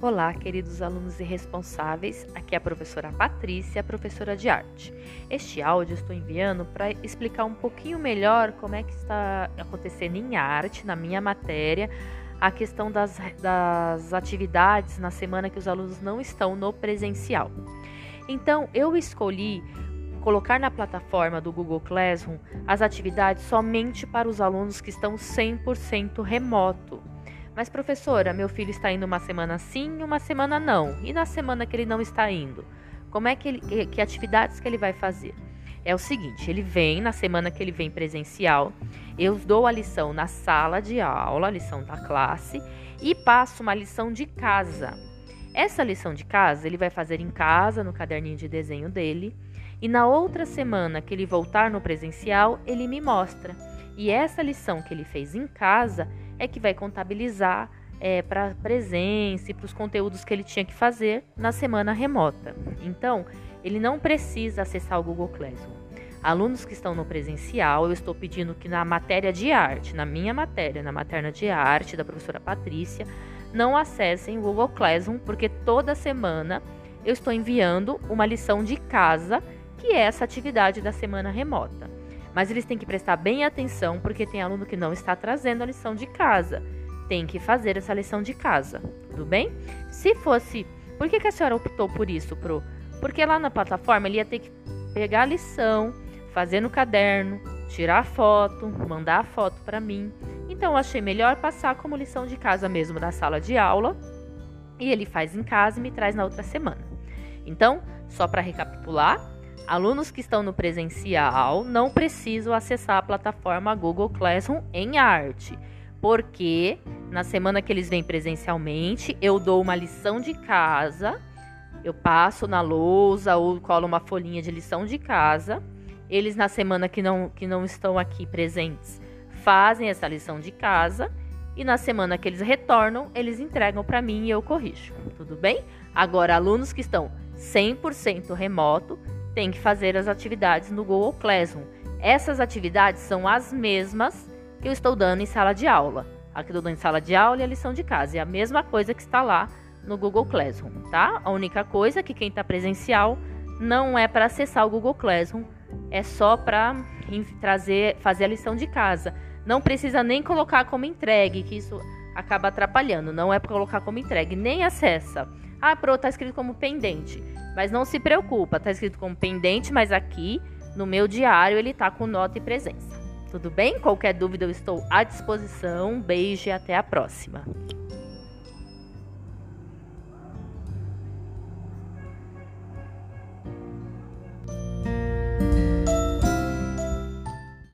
Olá, queridos alunos e responsáveis. Aqui é a professora Patrícia, professora de arte. Este áudio estou enviando para explicar um pouquinho melhor como é que está acontecendo em arte, na minha matéria, a questão das, das atividades na semana que os alunos não estão no presencial. Então, eu escolhi colocar na plataforma do Google Classroom as atividades somente para os alunos que estão 100% remoto. Mas, professora, meu filho está indo uma semana sim uma semana não. E na semana que ele não está indo? Como é que ele. Que atividades que ele vai fazer? É o seguinte: ele vem na semana que ele vem presencial, eu dou a lição na sala de aula, a lição da classe, e passo uma lição de casa. Essa lição de casa ele vai fazer em casa, no caderninho de desenho dele, e na outra semana que ele voltar no presencial, ele me mostra. E essa lição que ele fez em casa é que vai contabilizar é, para presença e para os conteúdos que ele tinha que fazer na semana remota. Então, ele não precisa acessar o Google Classroom. Alunos que estão no presencial, eu estou pedindo que na matéria de arte, na minha matéria, na materna de arte da professora Patrícia, não acessem o Google Classroom, porque toda semana eu estou enviando uma lição de casa, que é essa atividade da semana remota. Mas eles têm que prestar bem atenção porque tem aluno que não está trazendo a lição de casa. Tem que fazer essa lição de casa, tudo bem? Se fosse, por que, que a senhora optou por isso, Pro? Porque lá na plataforma ele ia ter que pegar a lição, fazer no caderno, tirar a foto, mandar a foto para mim. Então achei melhor passar como lição de casa mesmo da sala de aula e ele faz em casa e me traz na outra semana. Então, só para recapitular, Alunos que estão no presencial não precisam acessar a plataforma Google Classroom em arte, porque na semana que eles vêm presencialmente, eu dou uma lição de casa, eu passo na lousa ou colo uma folhinha de lição de casa. Eles na semana que não, que não estão aqui presentes fazem essa lição de casa e na semana que eles retornam, eles entregam para mim e eu corrijo. Tudo bem? Agora, alunos que estão 100% remoto tem que fazer as atividades no Google Classroom. Essas atividades são as mesmas que eu estou dando em sala de aula. A que eu dando em sala de aula e a lição de casa. É a mesma coisa que está lá no Google Classroom, tá? A única coisa é que quem está presencial não é para acessar o Google Classroom, é só para trazer, fazer a lição de casa. Não precisa nem colocar como entregue, que isso acaba atrapalhando. Não é para colocar como entregue, nem acessa. Ah, pro, tá escrito como pendente. Mas não se preocupa, tá escrito como pendente, mas aqui no meu diário ele tá com nota e presença. Tudo bem? Qualquer dúvida eu estou à disposição. Beijo e até a próxima.